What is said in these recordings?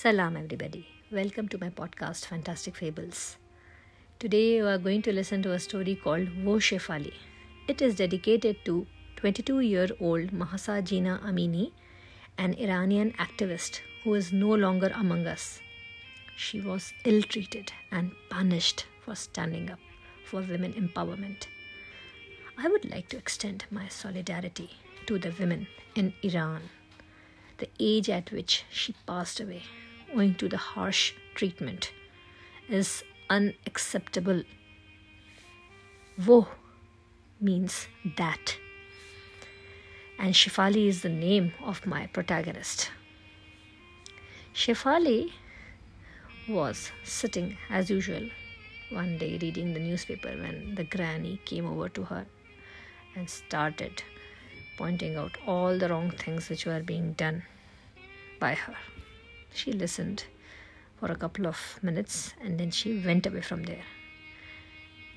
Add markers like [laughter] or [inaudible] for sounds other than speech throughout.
Salam, everybody. Welcome to my podcast, Fantastic Fables. Today, you are going to listen to a story called Wo Shefali. It is dedicated to 22 year old Mahsa Jina Amini, an Iranian activist who is no longer among us. She was ill treated and punished for standing up for women empowerment. I would like to extend my solidarity to the women in Iran. The age at which she passed away owing to the harsh treatment is unacceptable. Wo means that. And Shefali is the name of my protagonist. Shefali was sitting as usual one day reading the newspaper when the granny came over to her and started pointing out all the wrong things which were being done by her. She listened for a couple of minutes and then she went away from there.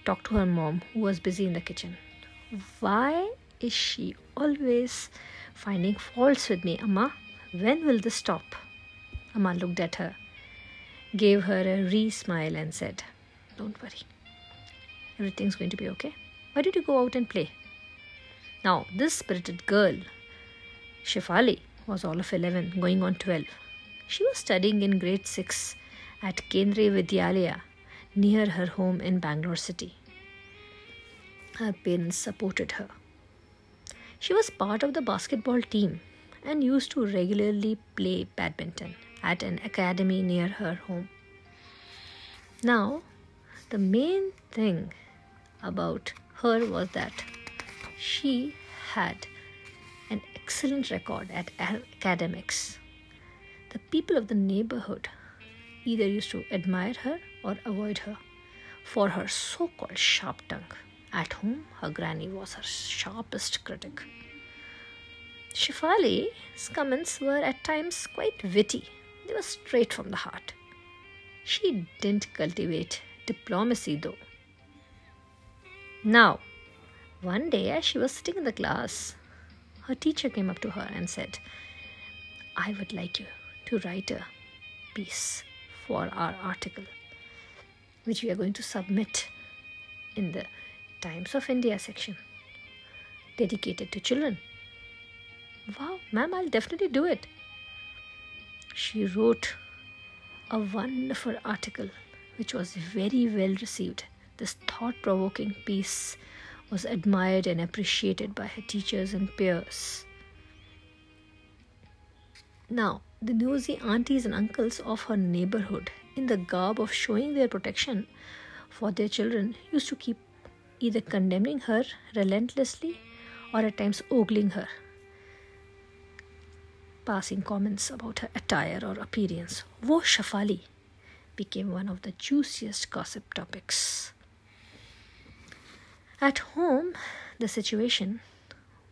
Talked to her mom, who was busy in the kitchen. Why is she always finding faults with me, Amma? When will this stop? Amma looked at her, gave her a re smile, and said, Don't worry. Everything's going to be okay. Why did you go out and play? Now, this spirited girl, Shefali, was all of 11, going on 12. She was studying in grade 6 at Kendriya Vidyalaya near her home in Bangalore city. Her parents supported her. She was part of the basketball team and used to regularly play badminton at an academy near her home. Now, the main thing about her was that she had an excellent record at academics the people of the neighborhood either used to admire her or avoid her for her so called sharp tongue. At home, her granny was her sharpest critic. Shefali's comments were at times quite witty, they were straight from the heart. She didn't cultivate diplomacy though. Now, one day as she was sitting in the class, her teacher came up to her and said, I would like you to write a piece for our article, which we are going to submit in the Times of India section dedicated to children. Wow, ma'am, I'll definitely do it. She wrote a wonderful article which was very well received. This thought provoking piece was admired and appreciated by her teachers and peers. Now, the nosy aunties and uncles of her neighborhood, in the garb of showing their protection for their children, used to keep either condemning her relentlessly or at times ogling her, passing comments about her attire or appearance. Wo Shefali became one of the juiciest gossip topics. At home, the situation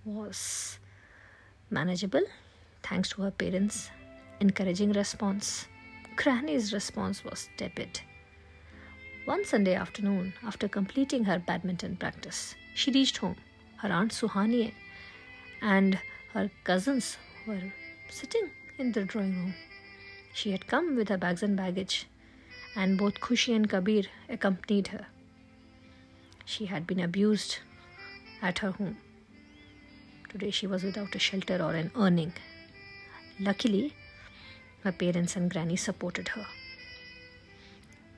was manageable thanks to her parents' encouraging response. Granny's response was tepid. One Sunday afternoon, after completing her badminton practice, she reached home. Her aunt Suhani and her cousins were sitting in the drawing room. She had come with her bags and baggage, and both Khushi and Kabir accompanied her. She had been abused at her home. Today she was without a shelter or an earning. Luckily, her parents and granny supported her.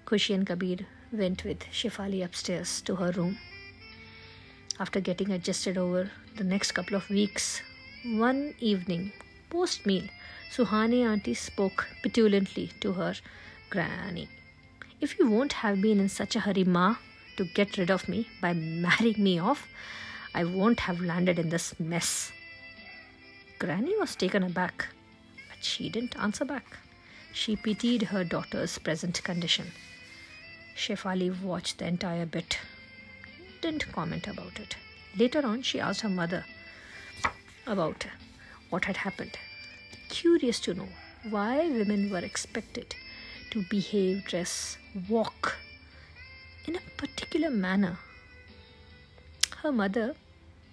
Khushi and Kabir went with Shefali upstairs to her room. After getting adjusted over the next couple of weeks, one evening, post meal, Suhani auntie spoke petulantly to her granny. If you won't have been in such a hurry, Ma, to get rid of me by [laughs] marrying me off, I won't have landed in this mess. Granny was taken aback she didn't answer back. She pitied her daughter's present condition. Shefali watched the entire bit, didn't comment about it. Later on, she asked her mother about what had happened, curious to know why women were expected to behave, dress, walk in a particular manner. Her mother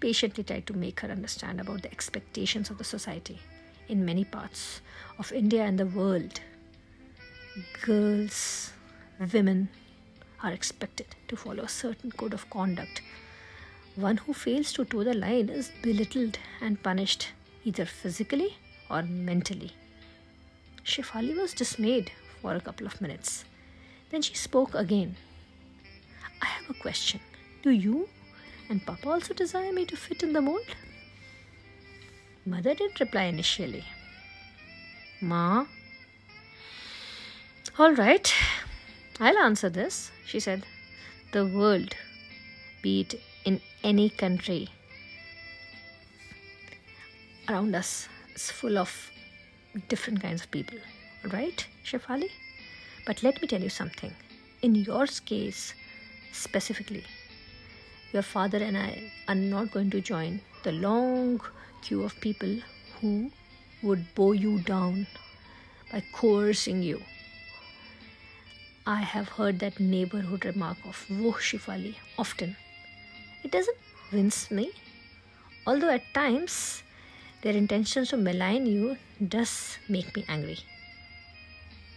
patiently tried to make her understand about the expectations of the society in many parts of India and the world. girls, women are expected to follow a certain code of conduct. One who fails to toe the line is belittled and punished either physically or mentally. Shefali was dismayed for a couple of minutes. Then she spoke again. I have a question. Do you and Papa also desire me to fit in the mold? Mother didn't reply initially. Ma? All right, I'll answer this, she said. The world, be it in any country around us, is full of different kinds of people, right, Shefali? But let me tell you something. In your case, specifically, your father and I are not going to join the long queue of people who would bow you down by coercing you. I have heard that neighborhood remark of Woh Shefali often. It doesn't wince me, although at times their intentions to malign you does make me angry.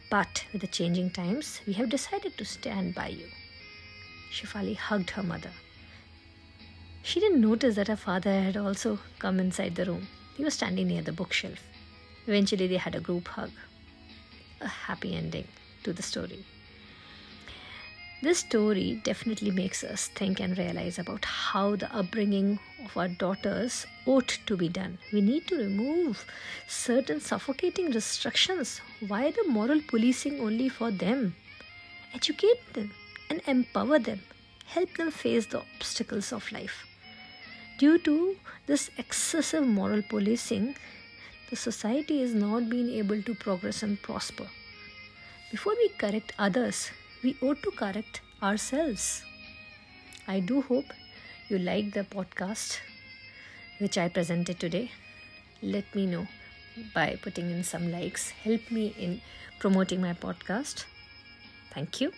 But with the changing times, we have decided to stand by you. Shefali hugged her mother. She didn't notice that her father had also come inside the room. He was standing near the bookshelf. Eventually, they had a group hug. A happy ending to the story. This story definitely makes us think and realize about how the upbringing of our daughters ought to be done. We need to remove certain suffocating restrictions. Why the moral policing only for them? Educate them and empower them. Help them face the obstacles of life. Due to this excessive moral policing, the society is not being able to progress and prosper. Before we correct others, we ought to correct ourselves. I do hope you like the podcast which I presented today. Let me know by putting in some likes. Help me in promoting my podcast. Thank you.